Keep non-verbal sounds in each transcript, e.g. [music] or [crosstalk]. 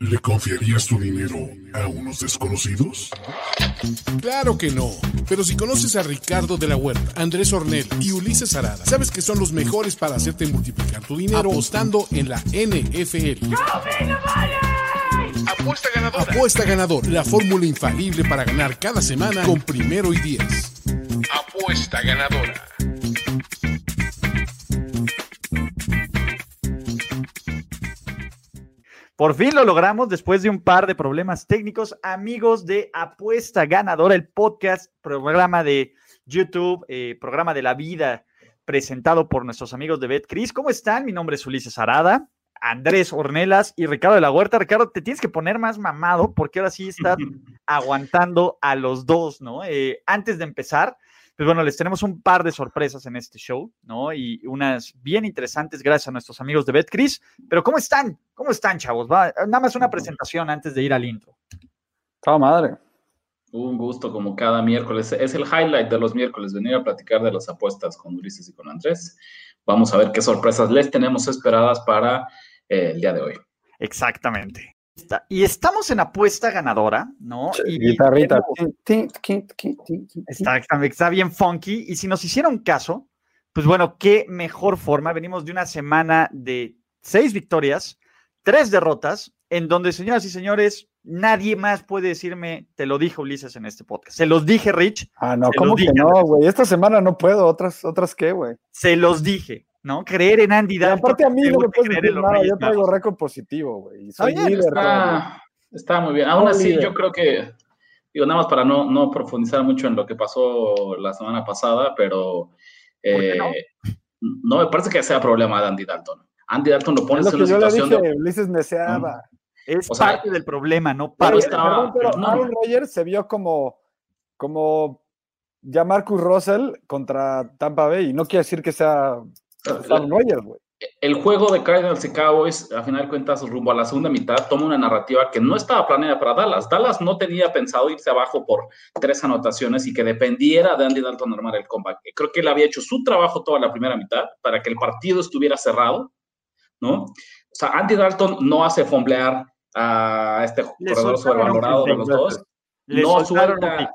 ¿Le confiarías tu dinero a unos desconocidos? Claro que no. Pero si conoces a Ricardo de la Huerta, Andrés Ornel y Ulises Arada, sabes que son los mejores para hacerte multiplicar tu dinero apostando en la NFL. Apuesta ganadora. Apuesta ganador, la fórmula infalible para ganar cada semana con primero y diez. Apuesta ganadora. Por fin lo logramos después de un par de problemas técnicos. Amigos de Apuesta Ganadora, el podcast, programa de YouTube, eh, programa de la vida, presentado por nuestros amigos de BetCris. ¿Cómo están? Mi nombre es Ulises Arada, Andrés Ornelas y Ricardo de la Huerta. Ricardo, te tienes que poner más mamado porque ahora sí estás [laughs] aguantando a los dos, ¿no? Eh, antes de empezar, pues bueno, les tenemos un par de sorpresas en este show, ¿no? Y unas bien interesantes gracias a nuestros amigos de BetCris. Pero ¿cómo están? ¿Cómo están, chavos? Va, nada más una presentación antes de ir al intro. Chao, madre. Un gusto como cada miércoles. Es el highlight de los miércoles, venir a platicar de las apuestas con Ulises y con Andrés. Vamos a ver qué sorpresas les tenemos esperadas para eh, el día de hoy. Exactamente. Y estamos en apuesta ganadora, ¿no? Y, Guitarrita. Está bien funky. Y si nos hicieron caso, pues bueno, qué mejor forma. Venimos de una semana de seis victorias, tres derrotas, en donde, señoras y señores, nadie más puede decirme, te lo dije Ulises en este podcast. Se los dije, Rich. Ah, no, ¿cómo que no, güey? Esta semana no puedo, otras, otras qué, güey. Se los dije. ¿No? Creer en Andy Dalton. aparte a mí no me puedes decir nada, yo traigo récord positivo, güey. Soy líder. Está, está, muy bien. Aún así, yo creo que, digo, nada más para no, no profundizar mucho en lo que pasó la semana pasada, pero eh, no? me parece que sea problema de Andy Dalton. Andy Dalton lo pone en una situación yo le dije, Ulises deseaba. Es parte del problema, no para. Pero, pero Aaron Rodgers se vio como, como ya Marcus Russell contra Tampa Bay, y no quiere decir que sea el juego de Cardinals y Cowboys, a final de cuentas, rumbo a la segunda mitad, toma una narrativa que no estaba planeada para Dallas. Dallas no tenía pensado irse abajo por tres anotaciones y que dependiera de Andy Dalton armar el comeback. Creo que él había hecho su trabajo toda la primera mitad para que el partido estuviera cerrado, ¿no? O sea, Andy Dalton no hace fomblear a este jugador sobrevalorado de los dos. no suelta,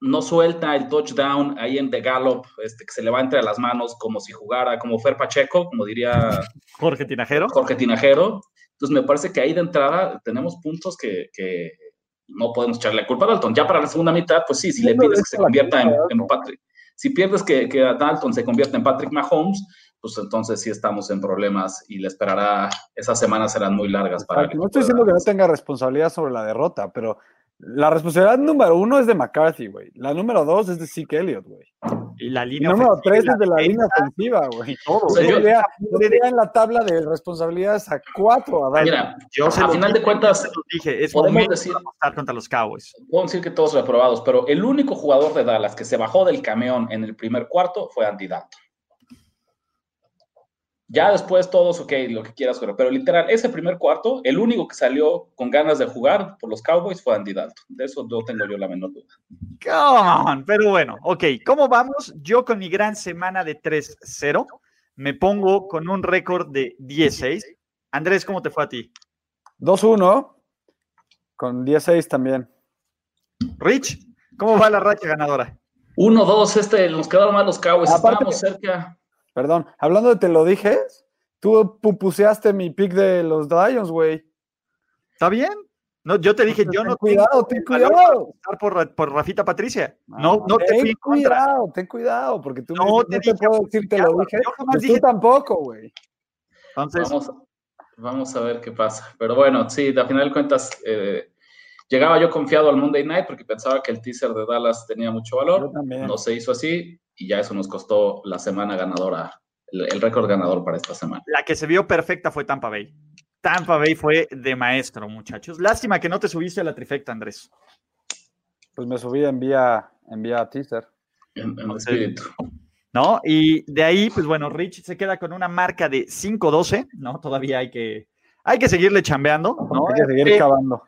no suelta el touchdown ahí en The Gallop, este, que se le va entre las manos como si jugara como Fer Pacheco, como diría [laughs] Jorge Tinajero. Jorge Tinajero. Entonces me parece que ahí de entrada tenemos puntos que, no podemos echarle la culpa a Dalton. Ya para la segunda mitad, pues sí, si le pides que se convierta en, Patrick, si pierdes que, que Dalton se convierta en Patrick Mahomes, pues entonces sí estamos en problemas y le esperará, esas semanas serán muy largas para él. No estoy diciendo que no tenga responsabilidad sobre la derrota, pero la responsabilidad número uno es de McCarthy, güey. La número dos es de Zeke Elliott, güey. Y la línea número tres es de la línea ofensiva, güey. Todo. Yo, en la tabla de responsabilidades a cuatro. A Mira, yo a final de cuentas, dije, es podemos decir contra los Cowboys. Podemos decir que todos reprobados, pero el único jugador de Dallas que se bajó del camión en el primer cuarto fue Andy Dalton. Ya después todos, ok, lo que quieras, pero literal, ese primer cuarto, el único que salió con ganas de jugar por los Cowboys fue Andy Dalton. De eso no tengo yo la menor duda. Come on, pero bueno, ok, ¿cómo vamos? Yo con mi gran semana de 3-0 me pongo con un récord de 16. Andrés, ¿cómo te fue a ti? 2-1, con 16 también. Rich, ¿cómo va la racha ganadora? 1-2, este, nos quedaron mal los Cowboys, estábamos cerca. Perdón, hablando de te lo dije, tú pupuseaste mi pick de los Lions, güey. ¿Está bien? No, yo te dije, yo no cuidado, ten cuidado. Por, por Rafita Patricia. No, no te ten cuidado, ten cuidado, porque tú no, te, puedo decir te lo dije. Pues tú tampoco, güey. Entonces, vamos, vamos, a ver qué pasa. Pero bueno, sí, a final de cuentas, eh, llegaba yo confiado al Monday Night porque pensaba que el teaser de Dallas tenía mucho valor. No se hizo así y ya eso nos costó la semana ganadora, el, récord ganador para esta semana. La que se vio perfecta fue Tampa Bay. Tampa Bay fue de maestro, muchachos. Lástima que no te subiste a la trifecta, Andrés. Pues me subí en vía, en vía teaser. En, espíritu. ¿No? Y de ahí, pues bueno, Rich se queda con una marca de 5-12, ¿no? Todavía hay que, hay que seguirle chambeando, ¿no? Hay que seguir eh, cavando.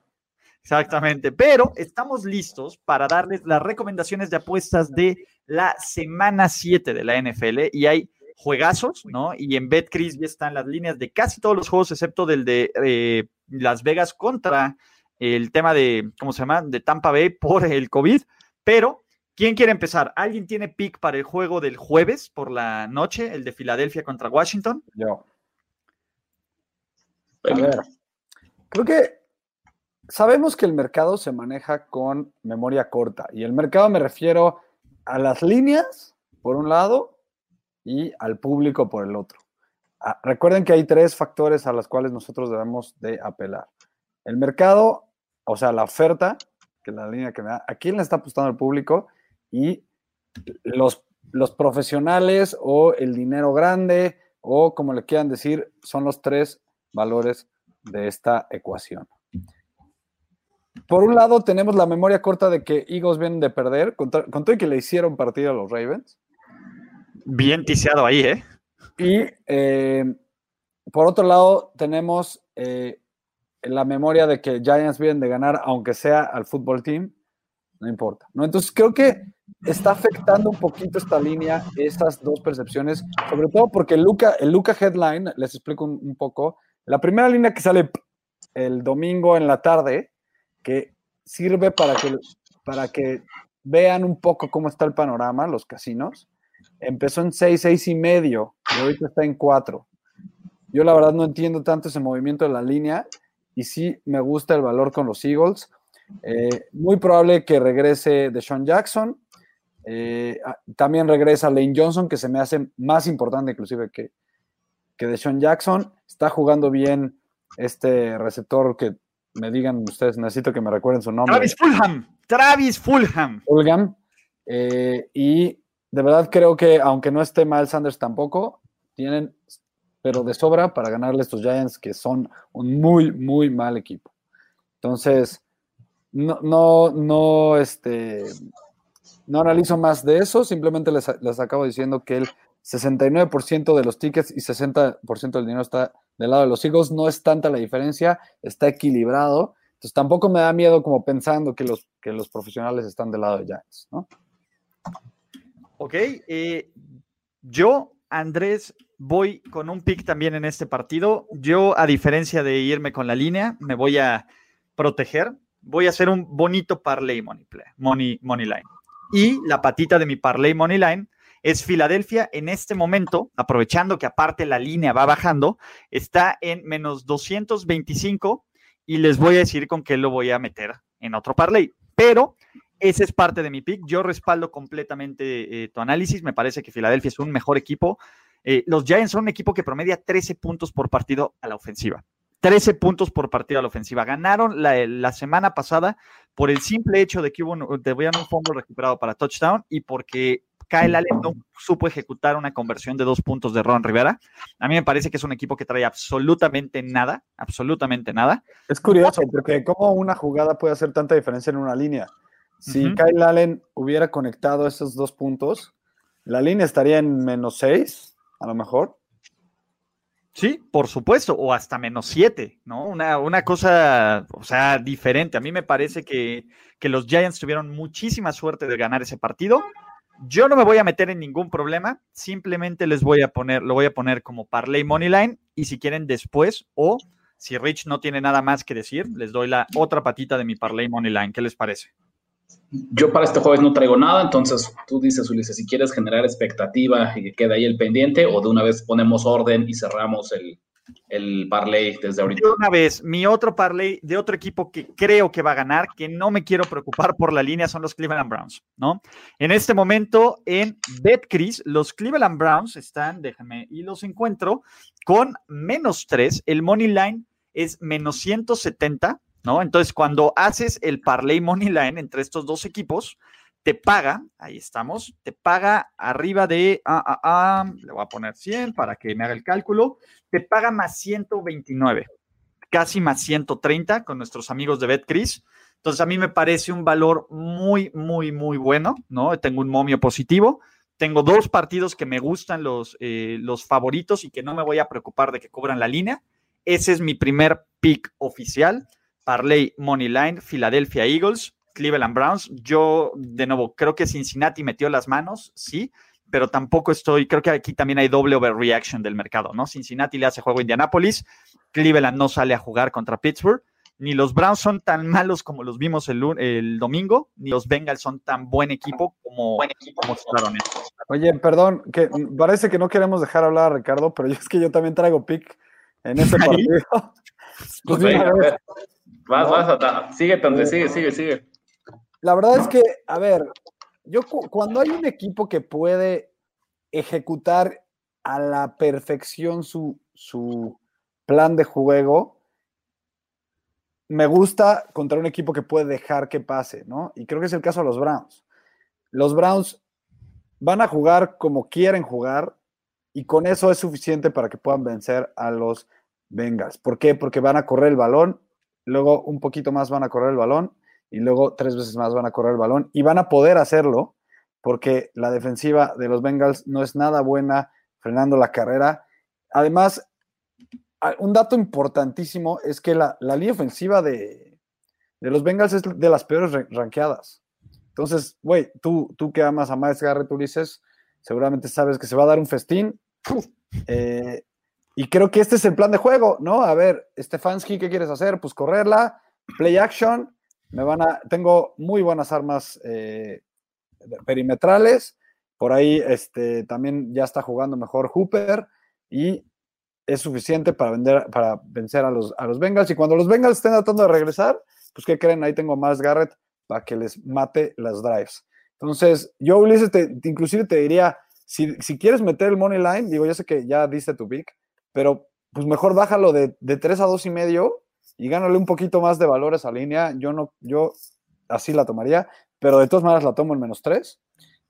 Exactamente, pero estamos listos para darles las recomendaciones de apuestas de la semana 7 de la NFL y hay juegazos, ¿no? Y en BetCris ya están las líneas de casi todos los juegos, excepto del de eh, Las Vegas contra el tema de, ¿cómo se llama? De Tampa Bay por el COVID. Pero, ¿quién quiere empezar? ¿Alguien tiene pick para el juego del jueves por la noche, el de Filadelfia contra Washington? Yo. A ver, creo que sabemos que el mercado se maneja con memoria corta. Y el mercado me refiero a las líneas, por un lado, y al público por el otro. Ah, recuerden que hay tres factores a los cuales nosotros debemos de apelar. El mercado, o sea, la oferta, que es la línea que me da, a quién le está apostando el público y los, los profesionales o el dinero grande o como le quieran decir, son los tres valores de esta ecuación. Por un lado, tenemos la memoria corta de que Eagles vienen de perder, con, todo y que le hicieron partido a los Ravens. Bien tiseado ahí, ¿eh? Y eh, por otro lado, tenemos eh, la memoria de que Giants vienen de ganar, aunque sea al fútbol team, no importa. ¿no? Entonces, creo que está afectando un poquito esta línea, estas dos percepciones, sobre todo porque el Luca, el Luca Headline, les explico un poco, la primera línea que sale el domingo en la tarde, que sirve para que, para que vean un poco cómo está el panorama, los casinos, empezó en 6, 6 y medio, y ahorita está en 4. Yo la verdad no entiendo tanto ese movimiento de la línea y sí me gusta el valor con los Eagles. Eh, muy probable que regrese de Sean Jackson. Eh, ah, también regresa Lane Johnson, que se me hace más importante inclusive que, que de Sean Jackson. Está jugando bien este receptor que me digan ustedes, necesito que me recuerden su nombre. Travis Fulham. Travis Fulham. Fulham. Eh, y de verdad creo que, aunque no esté mal Sanders tampoco, tienen, pero de sobra para ganarle a estos Giants que son un muy, muy mal equipo. Entonces, no, no, no, este, no analizo más de eso, simplemente les, les acabo diciendo que el 69% de los tickets y 60% del dinero está del lado de los Eagles. No es tanta la diferencia, está equilibrado. Entonces tampoco me da miedo como pensando que los, que los profesionales están del lado de Giants, ¿no? Ok, eh, yo, Andrés, voy con un pick también en este partido. Yo, a diferencia de irme con la línea, me voy a proteger. Voy a hacer un bonito parlay money, play, money, money line. Y la patita de mi parlay money line es Filadelfia en este momento, aprovechando que aparte la línea va bajando, está en menos 225 y les voy a decir con qué lo voy a meter en otro parlay. Pero ese es parte de mi pick. Yo respaldo completamente eh, tu análisis. Me parece que Filadelfia es un mejor equipo. Eh, los Giants son un equipo que promedia 13 puntos por partido a la ofensiva. 13 puntos por partido a la ofensiva. Ganaron la, semana pasada por el simple hecho de que hubo un, un fondo recuperado para touchdown y porque Kyle Allen no supo ejecutar una conversión de dos puntos de Ron Rivera. A mí me parece que es un equipo que trae absolutamente nada, absolutamente nada. Es curioso, porque cómo una jugada puede hacer tanta diferencia en una línea. Si Kyle Allen hubiera conectado esos dos puntos, la línea estaría en menos seis, a lo mejor. Sí, por supuesto, o hasta menos siete, ¿no? Una, una cosa, o sea, diferente. A mí me parece que, que los Giants tuvieron muchísima suerte de ganar ese partido. Yo no me voy a meter en ningún problema, simplemente les voy a poner, lo voy a poner como parlay money line y si quieren después o si Rich no tiene nada más que decir, les doy la otra patita de mi parlay money line. ¿Qué les parece? Yo para este jueves no traigo nada, entonces tú dices, Ulises, si quieres generar expectativa y que quede ahí el pendiente o de una vez ponemos orden y cerramos el, el parlay desde ahorita. una vez, mi otro parlay de otro equipo que creo que va a ganar, que no me quiero preocupar por la línea, son los Cleveland Browns, ¿no? En este momento en BetCris, los Cleveland Browns están, déjenme, y los encuentro con menos 3, el money line es menos 170, ¿no? Entonces, cuando haces el parlay money line entre estos dos equipos, te paga, ahí estamos, te paga arriba de, ah, ah, ah, le voy a poner 100 para que me haga el cálculo, te paga más 129, casi más 130 con nuestros amigos de BetCris. Entonces a mí me parece un valor muy, muy, muy bueno, ¿no? Tengo un momio positivo, tengo dos partidos que me gustan los, eh, los favoritos y que no me voy a preocupar de que cubran la línea. Ese es mi primer pick oficial. Parley Money Line, Philadelphia Eagles. Cleveland Browns. Yo, de nuevo, creo que Cincinnati metió las manos, sí, pero tampoco estoy, creo que aquí también hay doble overreaction del mercado, ¿no? Cincinnati le hace juego a Indianapolis, Cleveland no sale a jugar contra Pittsburgh, ni los Browns son tan malos como los vimos el, domingo, ni los Bengals son tan buen equipo como, buen equipo Oye, perdón, que parece que no queremos dejar hablar a Ricardo, pero es que yo también traigo pick en ese partido. pues vas, vas, sigue, sigue, sigue, sigue. La verdad es que, a ver, yo cuando hay un equipo que puede ejecutar a la perfección su, su plan de juego, me gusta contra un equipo que puede dejar que pase, ¿no? Y creo que es el caso de los Browns. Los Browns van a jugar como quieren jugar y con eso es suficiente para que puedan vencer a los Bengals. ¿Por qué? Porque van a correr el balón, luego un poquito más van a correr el balón y luego tres veces más van a correr el balón y van a poder hacerlo porque la defensiva de los Bengals no es nada buena frenando la carrera. Además, un dato importantísimo es que la, línea ofensiva de, los Bengals es de las peores ranqueadas. Entonces, güey, tú, tú que amas a Miles Garrett, Ulises, seguramente sabes que se va a dar un festín. [laughs] Eh, y creo que este es el plan de juego, ¿no? A ver, Stefanski, ¿qué quieres hacer? Pues correrla, play action. Me van a, tengo muy buenas armas eh, perimetrales. Por ahí este, también ya está jugando mejor Hooper. Y es suficiente para, vender, para vencer a los, a los Bengals. Y cuando los Bengals estén tratando de regresar, pues ¿qué creen? Ahí tengo más Garrett para que les mate las drives. Entonces, yo, Ulises, te, inclusive te diría, si, quieres meter el money line, digo, yo sé que ya diste tu pick, pero pues mejor bájalo de, de 3 a 2 y medio y gánale un poquito más de valor a esa línea. Yo no, yo así la tomaría, pero de todas maneras la tomo en menos 3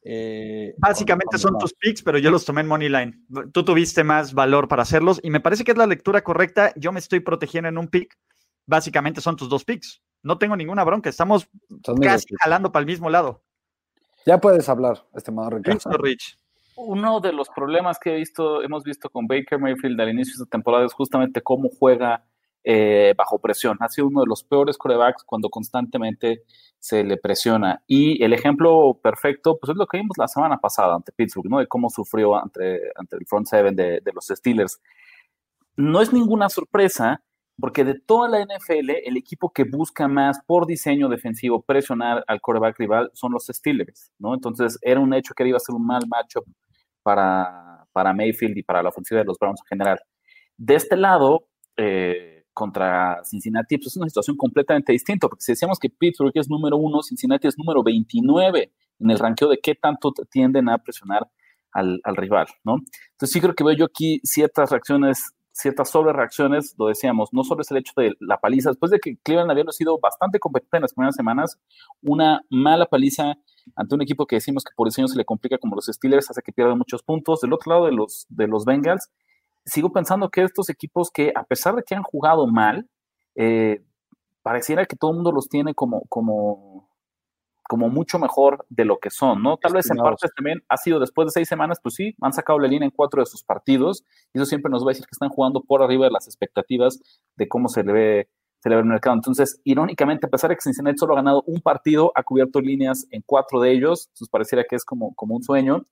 eh, Básicamente son tus picks, pero yo los tomé en Moneyline. Tú tuviste más valor para hacerlos y me parece que es la lectura correcta. Yo me estoy protegiendo en un pick. Básicamente son tus dos picks. No tengo ninguna bronca. Estamos casi jalando para el mismo lado. Ya puedes hablar, estimado Ricardo. Rich. Uno de los problemas que he visto, hemos visto con Baker Mayfield al inicio de esta temporada es justamente cómo juega eh, bajo presión. Ha sido uno de los peores corebacks cuando constantemente se le presiona. Y el ejemplo perfecto, pues es lo que vimos la semana pasada ante Pittsburgh, ¿no? De cómo sufrió ante, el front seven de, de los Steelers. No es ninguna sorpresa, porque de toda la NFL, el equipo que busca más por diseño defensivo presionar al coreback rival son los Steelers, ¿no? Entonces era un hecho que iba a ser un mal matchup para, para Mayfield y para la ofensiva de los Browns en general. De este lado, eh, contra Cincinnati, pues es una situación completamente distinta, porque si decíamos que Pittsburgh es número uno, Cincinnati es número 29 en el ranqueo de qué tanto tienden a presionar al, rival, ¿no? Entonces sí creo que veo yo aquí ciertas reacciones, ciertas sobre reacciones, lo decíamos, no solo es el hecho de la paliza, después de que Cleveland había sido bastante competente en las primeras semanas, una mala paliza ante un equipo que decimos que por diseño se le complica como los Steelers, hace que pierdan muchos puntos, del otro lado de los, de los Bengals, sigo pensando que estos equipos que, a pesar de que han jugado mal, eh, pareciera que todo el mundo los tiene como, como, como mucho mejor de lo que son, ¿no? Tal vez en parte también ha sido después de seis semanas, pues sí, han sacado la línea en cuatro de sus partidos, y eso siempre nos va a decir que están jugando por arriba de las expectativas de cómo se le ve, se le ve el mercado. Entonces, irónicamente, a pesar de que Cincinnati solo ha ganado un partido, ha cubierto líneas en cuatro de ellos, entonces pareciera que es como, como un sueño.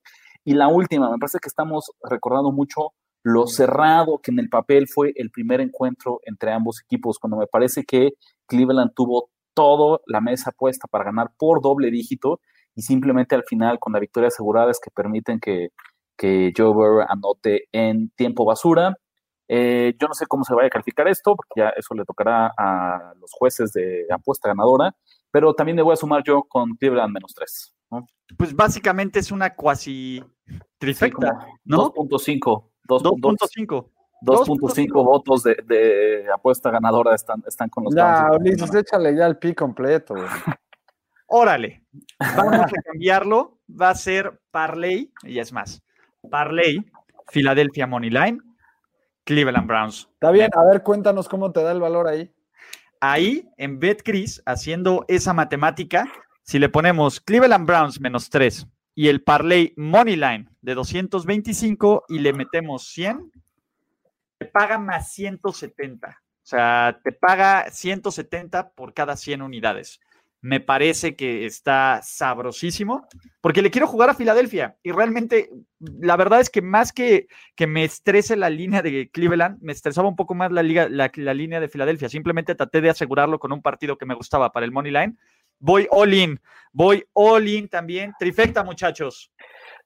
Y la última, me parece que estamos recordando mucho lo cerrado que en el papel fue el primer encuentro entre ambos equipos, cuando me parece que Cleveland tuvo toda la mesa puesta para ganar por doble dígito y simplemente al final con la victoria asegurada es que permiten que, que Joe Burrow anote en tiempo basura. Eh, yo no sé cómo se vaya a calificar esto, porque ya eso le tocará a los jueces de apuesta ganadora, pero también le voy a sumar yo con Cleveland menos 3. Pues básicamente es una cuasi trifecta, ¿no? 2.5. 2.5. 2.5 votos de, apuesta ganadora están, están con los Ya, Ulises, échale ya el pi completo. [laughs] Órale, vamos a cambiarlo. Va a ser Parley, y es más, Parley, Philadelphia Money Line, Cleveland Browns. Está bien, a ver, cuéntanos cómo te da el valor ahí. Ahí, en BetCris, haciendo esa matemática, si le ponemos Cleveland Browns menos 3 y el parlay Moneyline de 225 y le metemos 100, te paga más 170. O sea, te paga 170 por cada 100 unidades. me parece que está sabrosísimo, porque le quiero jugar a Filadelfia y realmente la verdad es que más que que me estrese la línea de Cleveland, me estresaba un poco más la, liga, la, línea de Filadelfia. Simplemente traté de asegurarlo con un partido que me gustaba para el Money Line. Voy all in, voy all in también. Trifecta, muchachos.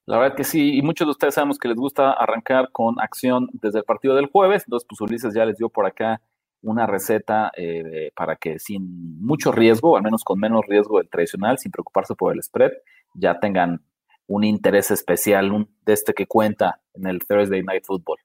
La verdad que sí, y muchos de ustedes sabemos que les gusta arrancar con acción desde el partido del jueves, entonces pues Ulises ya les dio por acá una receta eh, para que sin mucho riesgo, al menos con menos riesgo del tradicional, sin preocuparse por el spread, ya tengan un interés especial de este que cuenta en el Thursday Night Football.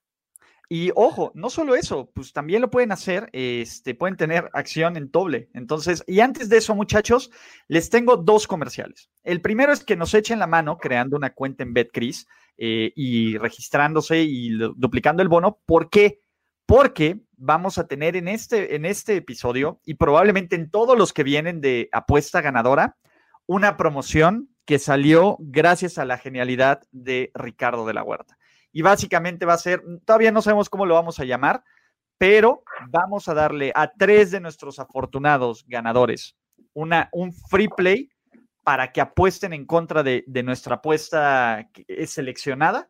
Y ojo, no solo eso, pues también lo pueden hacer, este, pueden tener acción en doble. Entonces, y antes de eso, muchachos, les tengo dos comerciales. El primero es que nos echen la mano creando una cuenta en BetCris eh, y registrándose y duplicando el bono. ¿Por qué? Porque vamos a tener en este, en este episodio y probablemente en todos los que vienen de apuesta ganadora, una promoción que salió gracias a la genialidad de Ricardo de la Huerta. Y básicamente va a ser, todavía no sabemos cómo lo vamos a llamar, pero vamos a darle a tres de nuestros afortunados ganadores una, un free play para que apuesten en contra de, de nuestra apuesta seleccionada.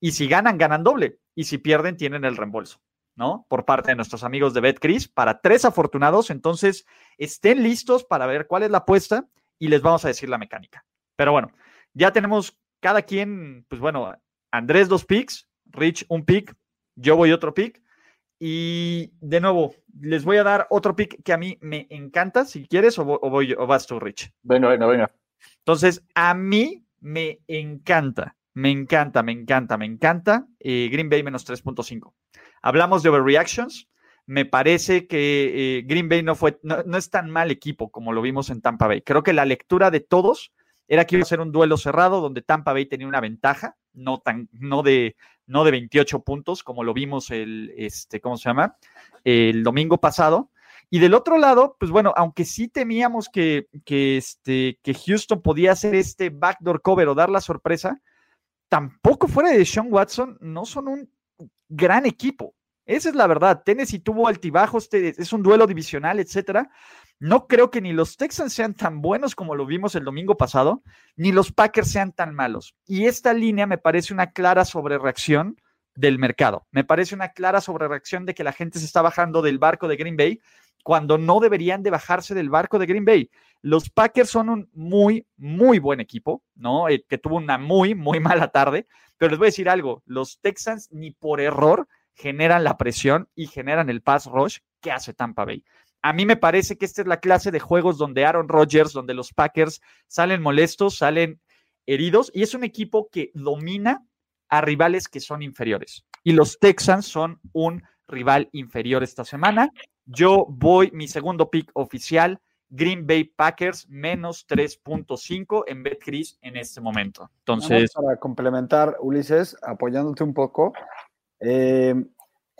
Y si ganan, ganan doble. Y si pierden, tienen el reembolso. ¿no? Por parte de nuestros amigos de BetCris para tres afortunados. Entonces, estén listos para ver cuál es la apuesta y les vamos a decir la mecánica. Pero bueno, ya tenemos cada quien, pues bueno, Andrés dos picks, Rich un pick, yo voy otro pick. Y de nuevo, les voy a dar otro pick que a mí me encanta, si quieres, o, voy, o vas tú, Rich. Venga, venga, venga. Entonces, a mí me encanta, me encanta, me encanta, me encanta eh, Green Bay menos 3.5. Hablamos de overreactions. Me parece que eh, Green Bay no, fue, no, es tan mal equipo como lo vimos en Tampa Bay. Creo que la lectura de todos era que iba a ser un duelo cerrado donde Tampa Bay tenía una ventaja, no, tan, no, de, no de 28 puntos como lo vimos el, este, ¿cómo se llama? El domingo pasado. Y del otro lado, pues bueno, aunque sí temíamos que, que, este, que Houston podía hacer este backdoor cover o dar la sorpresa, tampoco fuera de Sean Watson, no son un gran equipo. Esa es la verdad. Tennessee tuvo altibajos, es un duelo divisional, etcétera. No creo que ni los Texans sean tan buenos como lo vimos el domingo pasado, ni los Packers sean tan malos. Y esta línea me parece una clara sobrereacción del mercado. Me parece una clara sobrereacción de que la gente se está bajando del barco de Green Bay cuando no deberían de bajarse del barco de Green Bay. Los Packers son un muy, muy buen equipo, ¿no? Eh, que tuvo una muy, muy mala tarde, pero les voy a decir algo, los Texans ni por error generan la presión y generan el pass rush que hace Tampa Bay. A mí me parece que esta es la clase de juegos donde Aaron Rodgers, donde los Packers salen molestos, salen heridos y es un equipo que domina a rivales que son inferiores. Y los Texans son un rival inferior esta semana. Yo voy, mi segundo pick oficial, Green Bay Packers menos 3.5 en BetCris en este momento. Entonces. para complementar, Ulises, apoyándote un poco, eh,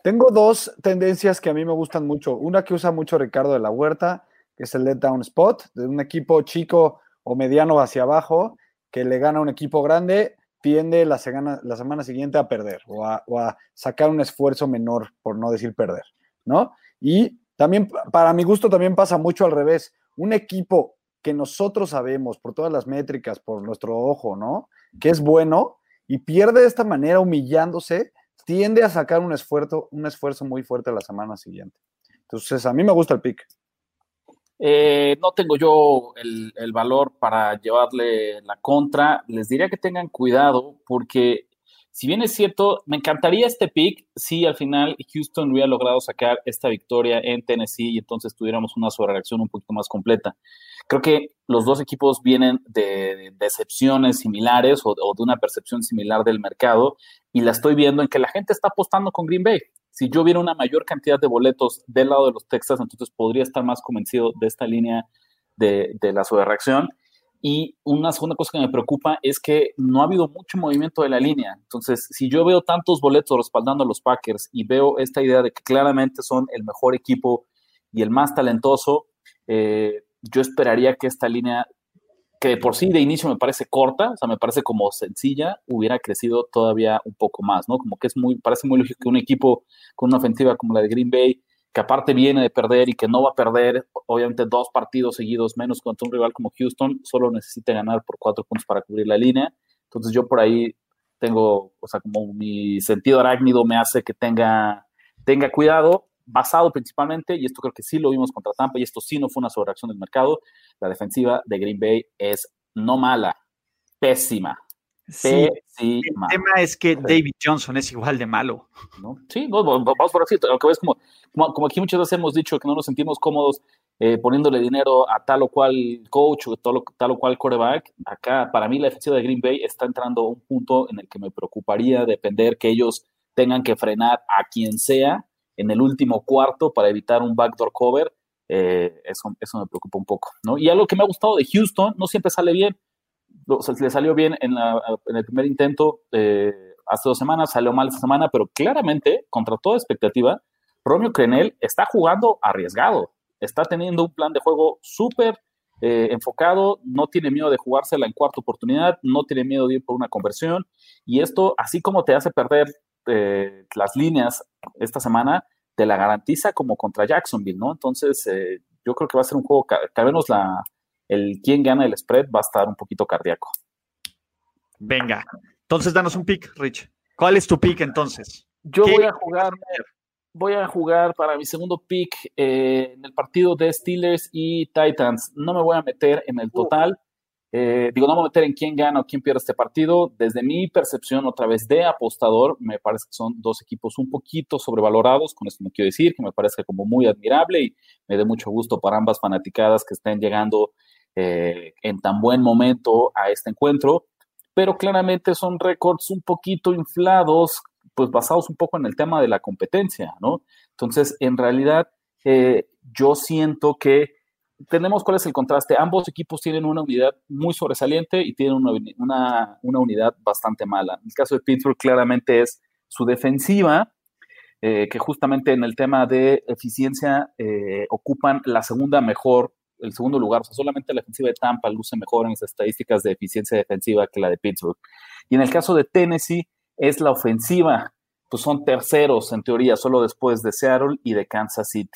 tengo dos tendencias que a mí me gustan mucho. Una que usa mucho Ricardo de la Huerta, que es el let down spot, de un equipo chico o mediano hacia abajo, que le gana a un equipo grande, tiende la semana, la semana siguiente a perder o a, o a sacar un esfuerzo menor, por no decir perder, ¿no? Y también, para mi gusto, también pasa mucho al revés un equipo que nosotros sabemos por todas las métricas, por nuestro ojo, ¿no? Que es bueno y pierde de esta manera humillándose, tiende a sacar un esfuerzo, un esfuerzo muy fuerte la semana siguiente. Entonces, a mí me gusta el pick. Eh, no tengo yo el, el, valor para llevarle la contra. Les diría que tengan cuidado porque si bien es cierto, me encantaría este pick si al final Houston hubiera logrado sacar esta victoria en Tennessee y entonces tuviéramos una sobrereacción un poquito más completa. Creo que los dos equipos vienen de decepciones similares o, de una percepción similar del mercado y la estoy viendo en que la gente está apostando con Green Bay. Si yo viera una mayor cantidad de boletos del lado de los Texas, entonces podría estar más convencido de esta línea de, de la sobrereacción. Y una segunda cosa que me preocupa es que no ha habido mucho movimiento de la línea. Entonces, si yo veo tantos boletos respaldando a los Packers y veo esta idea de que claramente son el mejor equipo y el más talentoso, eh, yo esperaría que esta línea, que por sí de inicio me parece corta, o sea, me parece como sencilla, hubiera crecido todavía un poco más, ¿no? Como que es muy, parece muy lógico que un equipo con una ofensiva como la de Green Bay, que aparte viene de perder y que no va a perder, obviamente, dos partidos seguidos menos contra un rival como Houston, solo necesita ganar por cuatro puntos para cubrir la línea. Entonces yo por ahí tengo, o sea, como mi sentido arácnido me hace que tenga, tenga cuidado, basado principalmente, y esto creo que sí lo vimos contra Tampa, y esto sí no fue una sobrereacción del mercado, la defensiva de Green Bay es no mala, pésima. Sí, el tema es que David Johnson es igual de malo. ¿no? Sí, vamos por así. Lo que ves como, como, aquí muchas veces hemos dicho que no nos sentimos cómodos eh, poniéndole dinero a tal o cual coach o tal o, tal o cual quarterback. Acá, para mí, la defensiva de Green Bay está entrando a un punto en el que me preocuparía depender que ellos tengan que frenar a quien sea en el último cuarto para evitar un backdoor cover. Eh, eso, eso me preocupa un poco. ¿no? Y algo que me ha gustado de Houston, no siempre sale bien le salió bien en, el primer intento eh, hace dos semanas, salió mal esta semana, pero claramente, contra toda expectativa, Romeo Crenel está jugando arriesgado, está teniendo un plan de juego súper eh, enfocado, no tiene miedo de jugársela en cuarta oportunidad, no tiene miedo de ir por una conversión, y esto, así como te hace perder eh, las líneas esta semana, te la garantiza como contra Jacksonville, ¿no? Entonces, yo creo que va a ser un juego, que, al menos la, el quién gana el spread va a estar un poquito cardíaco. Venga, entonces danos un pick, Rich. ¿Cuál es tu pick entonces? Yo voy a jugar, voy a jugar para mi segundo pick eh, en el partido de Steelers y Titans. No me voy a meter en el total. Eh, digo, no me voy a meter en quién gana o quién pierde este partido. Desde mi percepción, otra vez de apostador, me parece que son dos equipos un poquito sobrevalorados. Con esto no quiero decir que me parece como muy admirable y me dé mucho gusto para ambas fanaticadas que estén llegando eh, en tan buen momento a este encuentro, pero claramente son récords un poquito inflados, pues basados un poco en el tema de la competencia, ¿no? Entonces, en realidad, eh, yo siento que tenemos cuál es el contraste. Ambos equipos tienen una unidad muy sobresaliente y tienen una, unidad bastante mala. En el caso de Pittsburgh, claramente es su defensiva, eh, que justamente en el tema de eficiencia ocupan la segunda mejor el segundo lugar. O sea, solamente la defensiva de Tampa luce mejor en las estadísticas de eficiencia defensiva que la de Pittsburgh. Y en el caso de Tennessee, es la ofensiva. Pues son terceros, en teoría, solo después de Seattle y de Kansas City.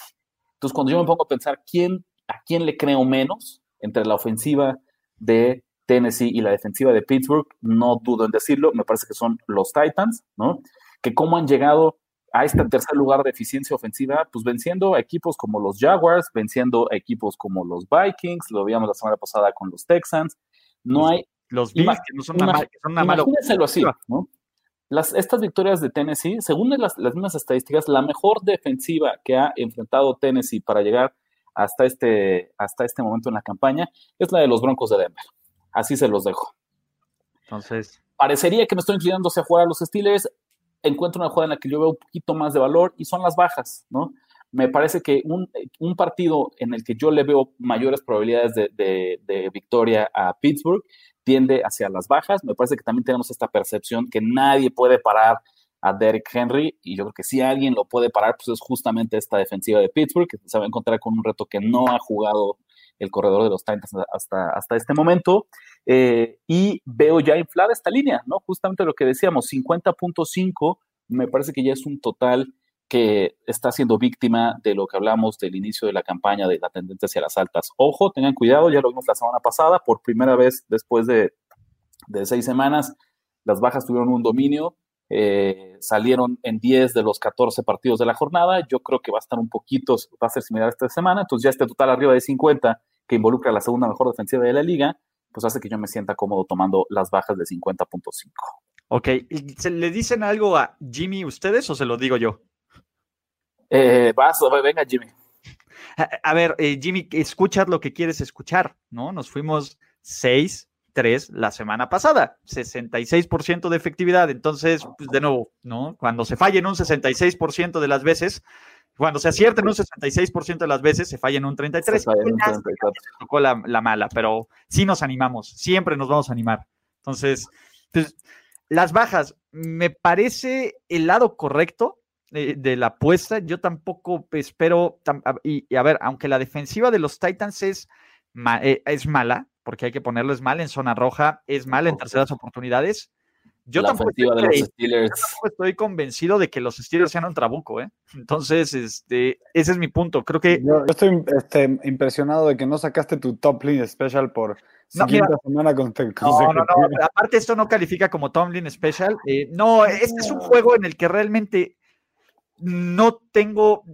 Entonces, cuando yo me pongo a pensar quién, a quién le creo menos entre la ofensiva de Tennessee y la defensiva de Pittsburgh, no dudo en decirlo, me parece que son los Titans, ¿no? Que cómo han llegado a este tercer lugar de eficiencia ofensiva, pues venciendo a equipos como los Jaguars, venciendo a equipos como los Vikings, lo vimos la semana pasada con los Texans. No hay. Los Bills, que no son una, son una mala. así, ¿no? Las, estas victorias de Tennessee, según las, las, mismas estadísticas, la mejor defensiva que ha enfrentado Tennessee para llegar hasta este, hasta este momento en la campaña es la de los Broncos de Denver. Así se los dejo. Entonces. Parecería que me estoy inclinando hacia jugar a los Steelers encuentro una jugada en la que yo veo un poquito más de valor y son las bajas, ¿no? Me parece que un, partido en el que yo le veo mayores probabilidades de, victoria a Pittsburgh tiende hacia las bajas. Me parece que también tenemos esta percepción que nadie puede parar a Derrick Henry y yo creo que si alguien lo puede parar, pues es justamente esta defensiva de Pittsburgh, que se va a encontrar con un reto que no ha jugado el corredor de los Titans hasta, hasta este momento. Eh, y veo ya inflada esta línea, ¿no? Justamente lo que decíamos, 50.5 me parece que ya es un total que está siendo víctima de lo que hablamos del inicio de la campaña de la tendencia hacia las altas. Ojo, tengan cuidado, ya lo vimos la semana pasada, por primera vez después de, de seis semanas, las bajas tuvieron un dominio, eh, salieron en 10 de los 14 partidos de la jornada, yo creo que va a estar un poquito, va a ser similar esta semana, entonces ya este total arriba de 50 que involucra a la segunda mejor defensiva de la liga, pues hace que yo me sienta cómodo tomando las bajas de 50.5. Ok, ¿se le dicen algo a Jimmy ustedes o se lo digo yo? Eh, vas, venga Jimmy. A, ver, eh, Jimmy, escuchas lo que quieres escuchar, ¿no? Nos fuimos 6-3 la semana pasada, 66% de efectividad. Entonces, pues de nuevo, ¿no? Cuando se fallen un 66% de las veces, cuando se acierta en un 66% de las veces, se falla en un 33%. Se falla en un 34%. Tocó la, mala, pero sí nos animamos, siempre nos vamos a animar. Entonces, pues, las bajas, me parece el lado correcto de, la apuesta. Yo tampoco espero, y, a ver, aunque la defensiva de los Titans es, eh, es mala, porque hay que ponerles mal en zona roja, es mala en terceras oportunidades, yo tampoco estoy, de los Steelers. estoy convencido de que los Steelers sean un trabuco, ¿eh? Entonces, este, ese es mi punto. Creo que. Yo, estoy este, impresionado de que no sacaste tu top lean special por no, siguiente semana con, no, no, no, Aparte, esto no califica como top lean special. Eh, no, este es un juego en el que realmente no tengo.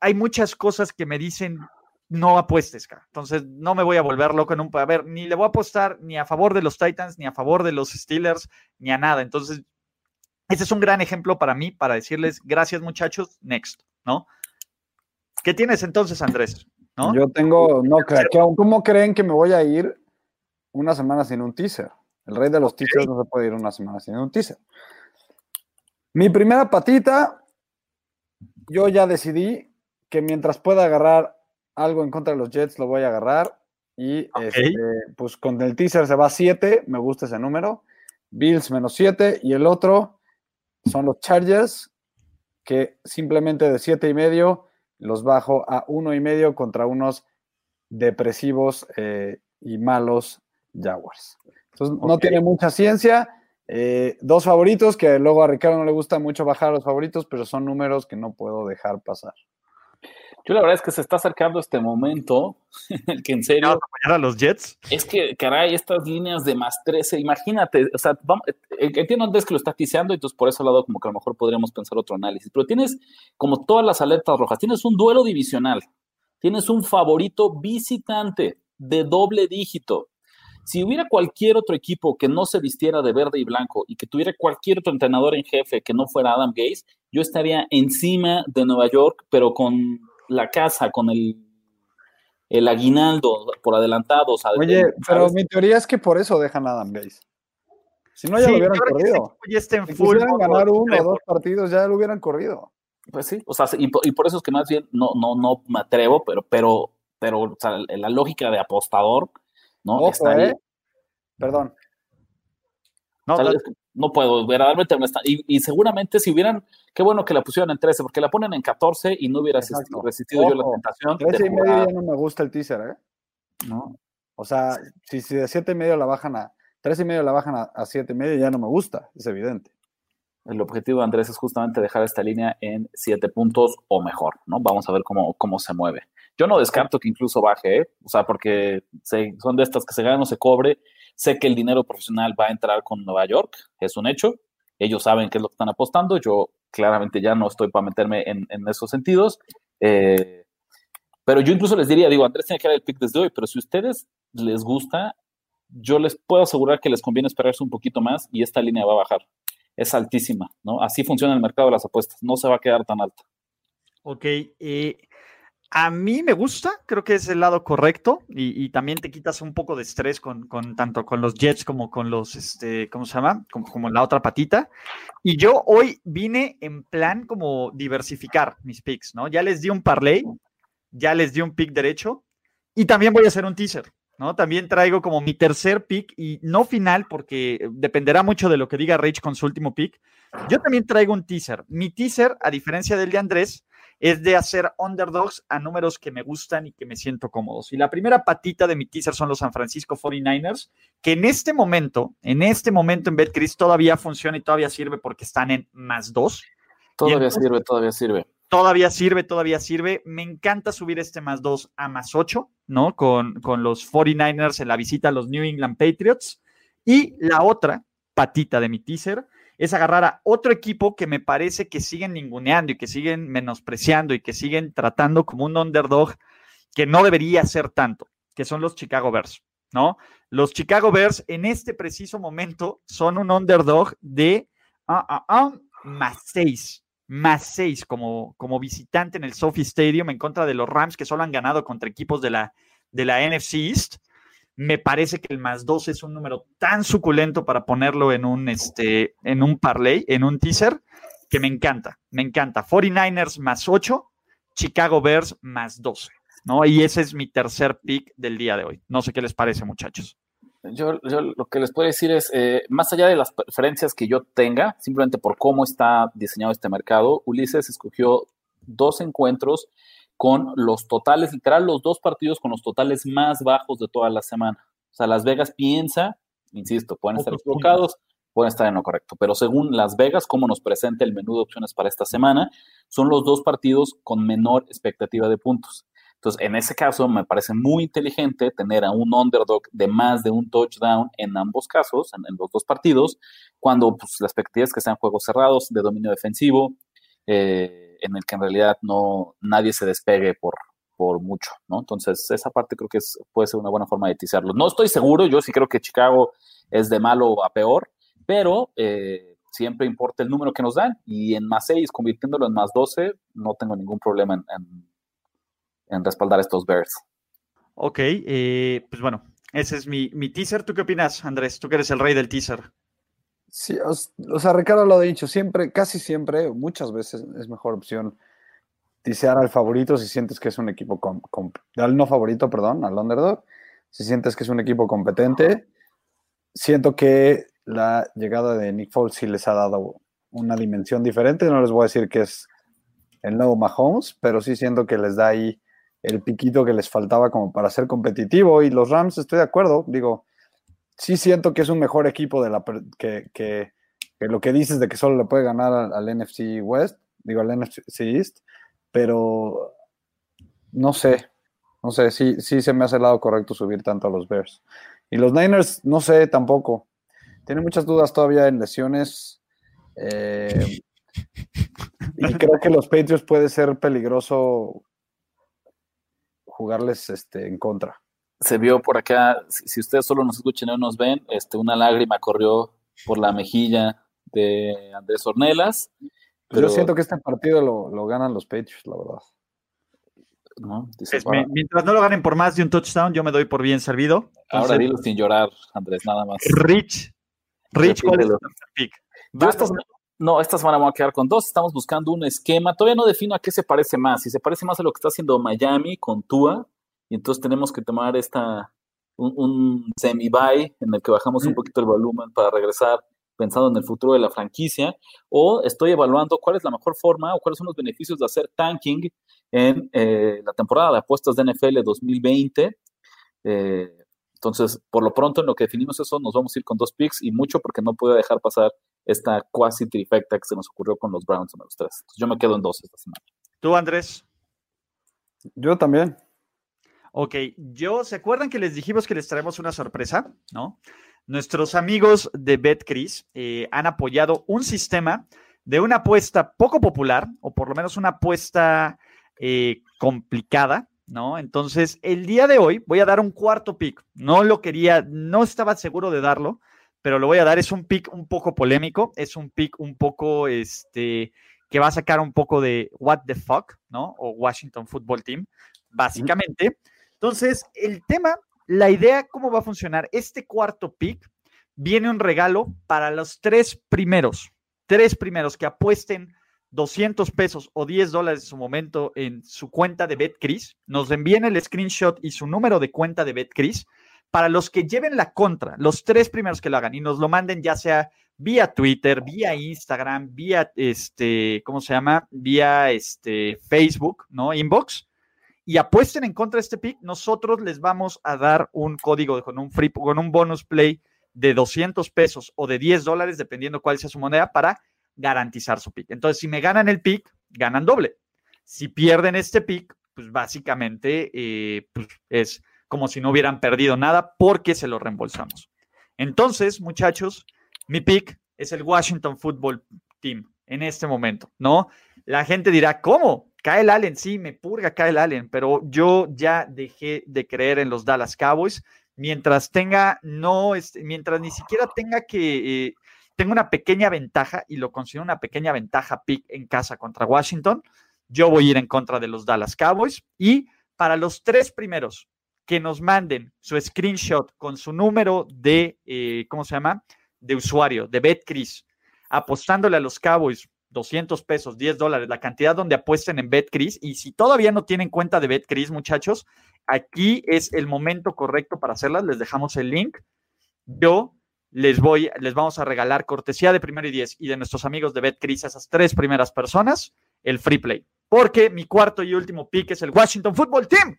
Hay muchas cosas que me dicen no apuestes, cara. Entonces, no me voy a volver loco en un. A ver, ni le voy a apostar ni a favor de los Titans, ni a favor de los Steelers, ni a nada. Entonces, ese es un gran ejemplo para mí, para decirles gracias, muchachos, next, ¿no? ¿Qué tienes entonces, Andrés? ¿No? Yo tengo. No, ¿cómo creen que me voy a ir una semana sin un teaser? El rey de los teasers no se puede ir una semana sin un teaser. Mi primera patita, yo ya decidí que mientras pueda agarrar algo en contra de los Jets lo voy a agarrar. Y este, pues con el teaser se va a 7, me gusta ese número. Bills menos 7 y el otro son los Chargers, que simplemente de 7 y medio los bajo a 1 y medio contra unos depresivos eh, y malos Jaguars. Entonces no tiene mucha ciencia. Eh, dos favoritos que luego a Ricardo no le gusta mucho bajar los favoritos, pero son números que no puedo dejar pasar. Yo la verdad es que se está acercando este momento [laughs] el que en serio... a los Jets? Es que, caray, estas líneas de más 13, imagínate, o sea, vamos, eh, entiendo antes que lo está tiseando, entonces por eso lado como que a lo mejor podríamos pensar otro análisis, pero tienes como todas las alertas rojas, tienes un duelo divisional, tienes un favorito visitante de doble dígito, si hubiera cualquier otro equipo que no se vistiera de verde y blanco y que tuviera cualquier otro entrenador en jefe que no fuera Adam Gaze, yo estaría encima de Nueva York, pero con la casa con el, el aguinaldo por adelantado. Oye, pero mi teoría es que por eso dejan a Adam Gaze. Si no, ya lo hubieran corrido. Si en full, ganar uno o dos partidos, ya lo hubieran corrido. Pues sí, o sea, y, por eso es que más bien no, no, no me atrevo, pero, pero, pero o sea, la lógica de apostador, ¿no? Está ahí. ¿eh? Perdón. No, no puedo verdaderamente y, y seguramente si hubieran, qué bueno que la pusieron en 13, porque la ponen en 14 y no hubiera resistido yo la tentación. 13 y medio ya no me gusta el teaser, ¿eh? No. O sea, si, si de 7 y medio la bajan a 3 y medio la bajan a, 7 y medio ya no me gusta, es evidente. El objetivo de Andrés es justamente dejar esta línea en 7 puntos o mejor, ¿no? Vamos a ver cómo, cómo se mueve. Yo no descarto que incluso baje, ¿eh? o sea, porque son de estas que se gana o se cobre Sé que el dinero profesional va a entrar con Nueva York, es un hecho. Ellos saben qué es lo que están apostando. Yo claramente ya no estoy para meterme en, esos sentidos. Eh, pero yo incluso les diría, digo, Andrés tiene que dar el pick desde hoy, pero si a ustedes les gusta, yo les puedo asegurar que les conviene esperarse un poquito más y esta línea va a bajar. Es altísima, ¿no? Así funciona el mercado de las apuestas, no se va a quedar tan alta. Ok, eh, a mí me gusta, creo que es el lado correcto y, también te quitas un poco de estrés con, tanto con los Jets como con los, este, ¿cómo se llama? Como, la otra patita. Y yo hoy vine en plan como diversificar mis picks, ¿no? Ya les di un parlay, ya les di un pick derecho y también voy a hacer un teaser, ¿no? También traigo como mi tercer pick y no final porque dependerá mucho de lo que diga Rich con su último pick. Yo también traigo un teaser. Mi teaser, a diferencia del de Andrés, es de hacer underdogs a números que me gustan y que me siento cómodos. Y la primera patita de mi teaser son los San Francisco 49ers, que en este momento, en este momento en BetCris todavía funciona y todavía sirve porque están en más dos. Todavía sirve, todavía sirve. Todavía sirve, todavía sirve. Me encanta subir este más dos a más ocho, ¿no? Con, con los 49ers en la visita a los New England Patriots. Y la otra patita de mi teaser es agarrar a otro equipo que me parece que siguen ninguneando y que siguen menospreciando y que siguen tratando como un underdog que no debería ser tanto, que son los Chicago Bears, ¿no? Los Chicago Bears en este preciso momento son un underdog de ah, ah, ah, más seis, más seis como, como visitante en el Sophie Stadium en contra de los Rams que solo han ganado contra equipos de la, de la NFC East me parece que el más 2 es un número tan suculento para ponerlo en un, este, en un parlay, en un teaser, que me encanta, me encanta. 49ers más 8, Chicago Bears más 12, ¿no? Y ese es mi tercer pick del día de hoy. No sé qué les parece, muchachos. Yo, lo que les puedo decir es, eh, más allá de las preferencias que yo tenga, simplemente por cómo está diseñado este mercado, Ulises escogió dos encuentros con los totales, literal, los dos partidos con los totales más bajos de toda la semana. O sea, Las Vegas piensa, insisto, pueden estar equivocados, pueden estar en lo correcto. Pero según Las Vegas, como nos presenta el menú de opciones para esta semana, son los dos partidos con menor expectativa de puntos. Entonces, en ese caso, me parece muy inteligente tener a un underdog de más de un touchdown en ambos casos, en, los dos partidos, cuando pues, la expectativa es que sean juegos cerrados, de dominio defensivo, eh, en el que en realidad no nadie se despegue por, por mucho, ¿no? Entonces, esa parte creo que puede ser una buena forma de ticiarlo. No estoy seguro, yo sí creo que Chicago es de malo a peor, pero eh, siempre importa el número que nos dan y en más 6, convirtiéndolo en más 12, no tengo ningún problema en en respaldar estos Bears. Ok, eh, pues bueno, ese es mi, teaser. ¿Tú qué opinas, Andrés? Tú que eres el rey del teaser. Sí, o, sea, Ricardo lo ha dicho, siempre, casi siempre, muchas veces es mejor opción teasear al favorito si sientes que es un equipo, con, al no favorito, perdón, al underdog, si sientes que es un equipo competente. Siento que la llegada de Nick Foles sí les ha dado una dimensión diferente, no les voy a decir que es el nuevo Mahomes, pero sí siento que les da ahí el piquito que les faltaba como para ser competitivo. Y los Rams, estoy de acuerdo, digo, sí siento que es un mejor equipo de la, que, lo que dices de que solo le puede ganar al, NFC West, digo al NFC East, pero no sé, no sé, sí, se me hace el lado correcto subir tanto a los Bears. Y los Niners, no sé tampoco. Tiene muchas dudas todavía en lesiones. Eh, y creo que los Patriots puede ser peligroso jugarles este, en contra. Se vio por acá, si, ustedes solo nos escuchan y no nos ven, este, una lágrima corrió por la mejilla de Andrés Ornelas. Pero... Yo siento que este partido lo, ganan los Patriots, la verdad. mientras no lo ganen por más de un touchdown, yo me doy por bien servido. Ahora dilo sin llorar, Andrés, nada más. Rich, Rich, ¿cuál es el pick? No, esta semana vamos a quedar con dos. Estamos buscando un esquema. Todavía no defino a qué se parece más. Si se parece más a lo que está haciendo Miami con Tua, y entonces tenemos que tomar esta un, semi-buy en el que bajamos un mm. poquito el volumen para regresar pensando en el futuro de la franquicia, o estoy evaluando cuál es la mejor forma o cuáles son los beneficios de hacer tanking en eh, la temporada de apuestas de NFL 2020. Eh, entonces, por lo pronto, en lo que definimos eso, nos vamos a ir con dos picks y mucho porque no puedo dejar pasar esta cuasi trifecta que se nos ocurrió con los Browns en los tres. yo me quedo en dos esta semana. ¿Tú, Andrés? Yo también. Ok, yo, ¿se acuerdan que les dijimos que les traemos una sorpresa? ¿No? Nuestros amigos de BetCris eh, han apoyado un sistema de una apuesta poco popular, o por lo menos una apuesta eh, complicada, ¿no? Entonces, el día de hoy voy a dar un cuarto pick. No lo quería, no estaba seguro de darlo, pero lo voy a dar. Es un pick un poco polémico, es un pick un poco, este, que va a sacar un poco de what the fuck, ¿no? O Washington Football Team, básicamente. Entonces, el tema, la idea, ¿cómo va a funcionar? Este cuarto pick viene un regalo para los tres primeros, tres primeros que apuesten 200 pesos o 10 dólares en su momento en su cuenta de BetCris, nos envíen el screenshot y su número de cuenta de BetCris para los que lleven la contra, los tres primeros que lo hagan y nos lo manden ya sea vía Twitter, vía Instagram, vía este, ¿cómo se llama? Vía este Facebook, ¿no? Inbox y apuesten en contra de este pick, nosotros les vamos a dar un código con un free con un bonus play de 200 pesos o de 10 dólares dependiendo cuál sea su moneda para garantizar su pick. Entonces, si me ganan el pick, ganan doble. Si pierden este pick, pues básicamente eh, pues es como si no hubieran perdido nada porque se lo reembolsamos. Entonces, muchachos, mi pick es el Washington Football Team en este momento, ¿no? La gente dirá, ¿cómo? Kyle Allen, sí, me purga Kyle Allen, pero yo ya dejé de creer en los Dallas Cowboys mientras tenga, no, este, mientras ni siquiera tenga que, eh, tenga una pequeña ventaja y lo considero una pequeña ventaja pick en casa contra Washington, yo voy a ir en contra de los Dallas Cowboys y para los tres primeros que nos manden su screenshot con su número de, eh, ¿cómo se llama? De usuario, de BetCris, apostándole a los Cowboys 200 pesos, 10 dólares, la cantidad donde apuesten en BetCris. Y si todavía no tienen cuenta de BetCris, muchachos, aquí es el momento correcto para hacerlas. Les dejamos el link. Yo les voy, les vamos a regalar cortesía de primero y 10 y de nuestros amigos de BetCris esas tres primeras personas el free play. Porque mi cuarto y último pick es el Washington Football Team.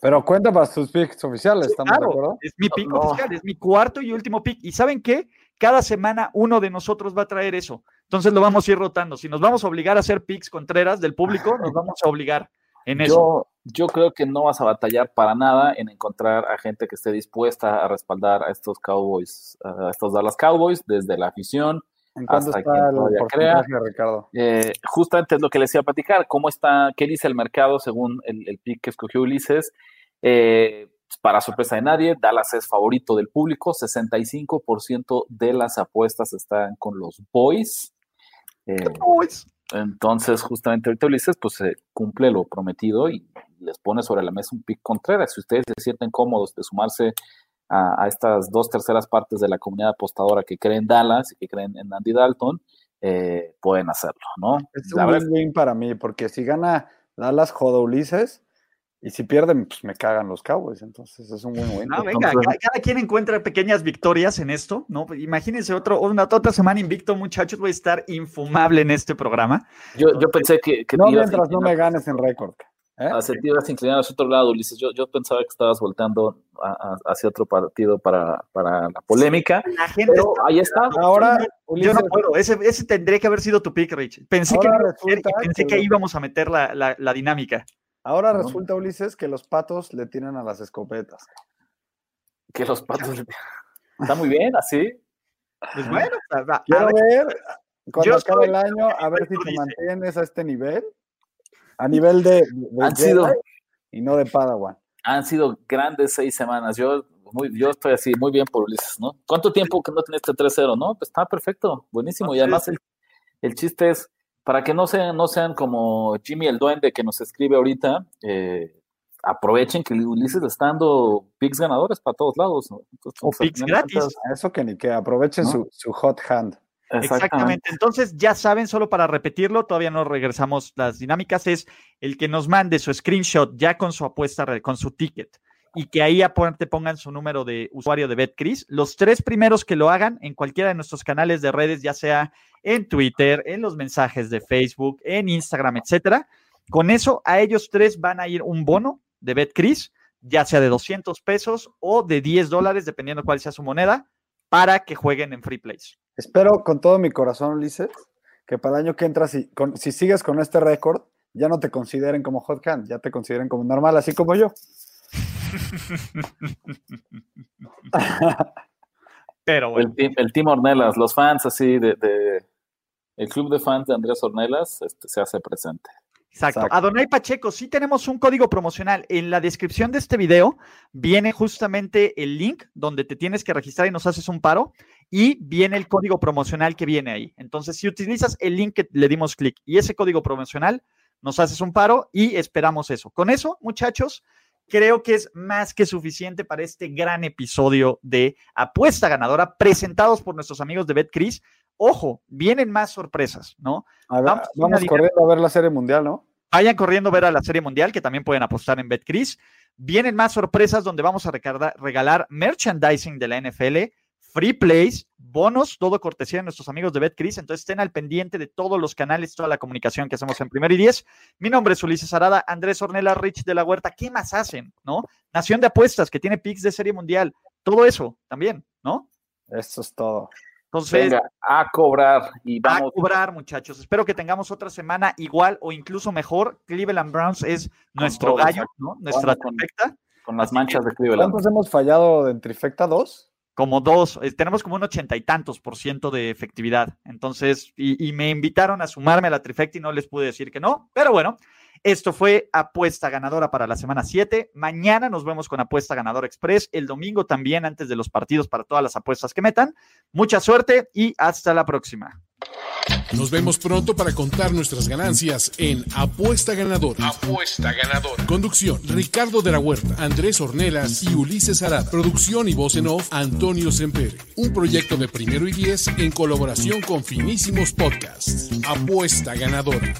Pero cuenta para sus picks oficiales, ¿estamos de acuerdo? Es mi pick oficial, es mi cuarto y último pick. ¿Y saben qué? cada semana uno de nosotros va a traer eso. Entonces lo vamos a ir rotando. Si nos vamos a obligar a hacer picks contreras del público, [laughs] nos vamos a obligar en eso. Yo, creo que no vas a batallar para nada en encontrar a gente que esté dispuesta a respaldar a estos Cowboys, a estos Dallas Cowboys, desde la afición. ¿En cuánto está el crea. Ricardo? Eh, justamente es lo que les iba a platicar. ¿Cómo está, qué dice el mercado según el, el pick que escogió Ulises? Eh, para sorpresa de nadie, Dallas es favorito del público, 65% de las apuestas están con los Boys. Eh, entonces, justamente ahorita Ulises, pues se cumple lo prometido y les pone sobre la mesa un pick Contreras. Si ustedes se sienten cómodos de sumarse a, estas dos terceras partes de la comunidad apostadora que creen Dallas y que creen en Andy Dalton, eh, pueden hacerlo, ¿no? Es un win para mí, porque si gana Dallas, joda Ulises, y si pierden, pues me cagan los Cowboys, entonces es un [laughs] buen win. No, venga, cada, quien encuentra pequeñas victorias en esto, ¿no? Imagínense otro, una, otra semana invicto, muchachos, voy a estar infumable en este programa. Yo, yo pensé que, No mientras no me ganes en récord. ¿eh? Hacia ti ibas inclinar hacia otro lado, Ulises. Yo, yo pensaba que estabas voltando hacia otro partido para, para la polémica. La gente ahí está. Ahora, yo no puedo. Ese, ese tendría que haber sido tu pick, Rich. Pensé, que, pensé que, ahí íbamos a meter la, la, la dinámica. Ahora resulta, Ulises, que los patos le tienen a las escopetas. Que los patos le [laughs] Está muy bien, así. Pues bueno, quiero ver, cuando acabe el año, a ver si te mantienes a este nivel. A nivel de, han sido, y no de Padawan. Han sido grandes seis semanas. Yo, muy, yo estoy así, muy bien por Ulises, ¿no? ¿Cuánto tiempo que no tenés este 3-0? No, pues está perfecto, buenísimo. y además el, el chiste es para que no sean, no sean como Jimmy el Duende que nos escribe ahorita, eh, aprovechen que Ulises le está dando picks ganadores para todos lados. o picks gratis. Eso que ni que aprovechen su, hot hand. Exactamente. Entonces, ya saben, solo para repetirlo, todavía no regresamos las dinámicas, es el que nos mande su screenshot ya con su apuesta, con su ticket, y que ahí te pongan su número de usuario de BetCris. Los tres primeros que lo hagan en cualquiera de nuestros canales de redes, ya sea en Twitter, en los mensajes de Facebook, en Instagram, etcétera. Con eso, a ellos tres van a ir un bono de BetCris, ya sea de 200 pesos o de 10 dólares, dependiendo cuál sea su moneda, para que jueguen en Free Plays. Espero con todo mi corazón, Ulises, que para el año que entras, si, si sigues con este récord, ya no te consideren como hot hand, ya te consideren como normal, así como yo. Pero el, team, el team Ornelas, los fans así de, el club de fans de Andrés Ornelas este, se hace presente. Exacto. Adonai Pacheco, sí tenemos un código promocional. En la descripción de este video viene justamente el link donde te tienes que registrar y nos haces un paro y viene el código promocional que viene ahí. Entonces, si utilizas el link que le dimos clic y ese código promocional, nos haces un paro y esperamos eso. Con eso, muchachos, creo que es más que suficiente para este gran episodio de Apuesta Ganadora presentados por nuestros amigos de BetCris. Ojo, vienen más sorpresas, ¿no? vamos, corriendo a ver la Serie Mundial, ¿no? Vayan corriendo a ver a la Serie Mundial, que también pueden apostar en BetCris. Vienen más sorpresas donde vamos a regalar merchandising de la NFL, free plays, bonos, todo cortesía de nuestros amigos de BetCris. Entonces estén al pendiente de todos los canales, toda la comunicación que hacemos en Primer y Diez. Mi nombre es Ulises Arada, Andrés Ornella, Rich de la Huerta. ¿Qué más hacen? ¿No? Nación de Apuestas, que tiene picks de Serie Mundial. Todo eso también, ¿no? Eso es todo. Entonces, Venga, a cobrar y vamos. A cobrar, muchachos. Espero que tengamos otra semana igual o incluso mejor. Cleveland Browns es nuestro gallo, ¿no? Nuestra trifecta. Con las manchas de Cleveland. ¿Cuántos hemos fallado en trifecta? ¿Dos? Como dos. Tenemos como un ochenta y tantos por ciento de efectividad. Entonces, y, y me invitaron a sumarme a la trifecta y no les pude decir que no. Pero bueno, esto fue apuesta ganadora para la semana 7. Mañana nos vemos con apuesta ganadora express. El domingo también antes de los partidos para todas las apuestas que metan. Mucha suerte y hasta la próxima. Nos vemos pronto para contar nuestras ganancias en Apuesta Ganadora. Apuesta Ganadora. Conducción: Ricardo de la Huerta, Andrés Ornelas y Ulises Arada. Producción y voz en off: Antonio Sempere. Un proyecto de primero y diez en colaboración con Finísimos Podcasts. Apuesta Ganadora.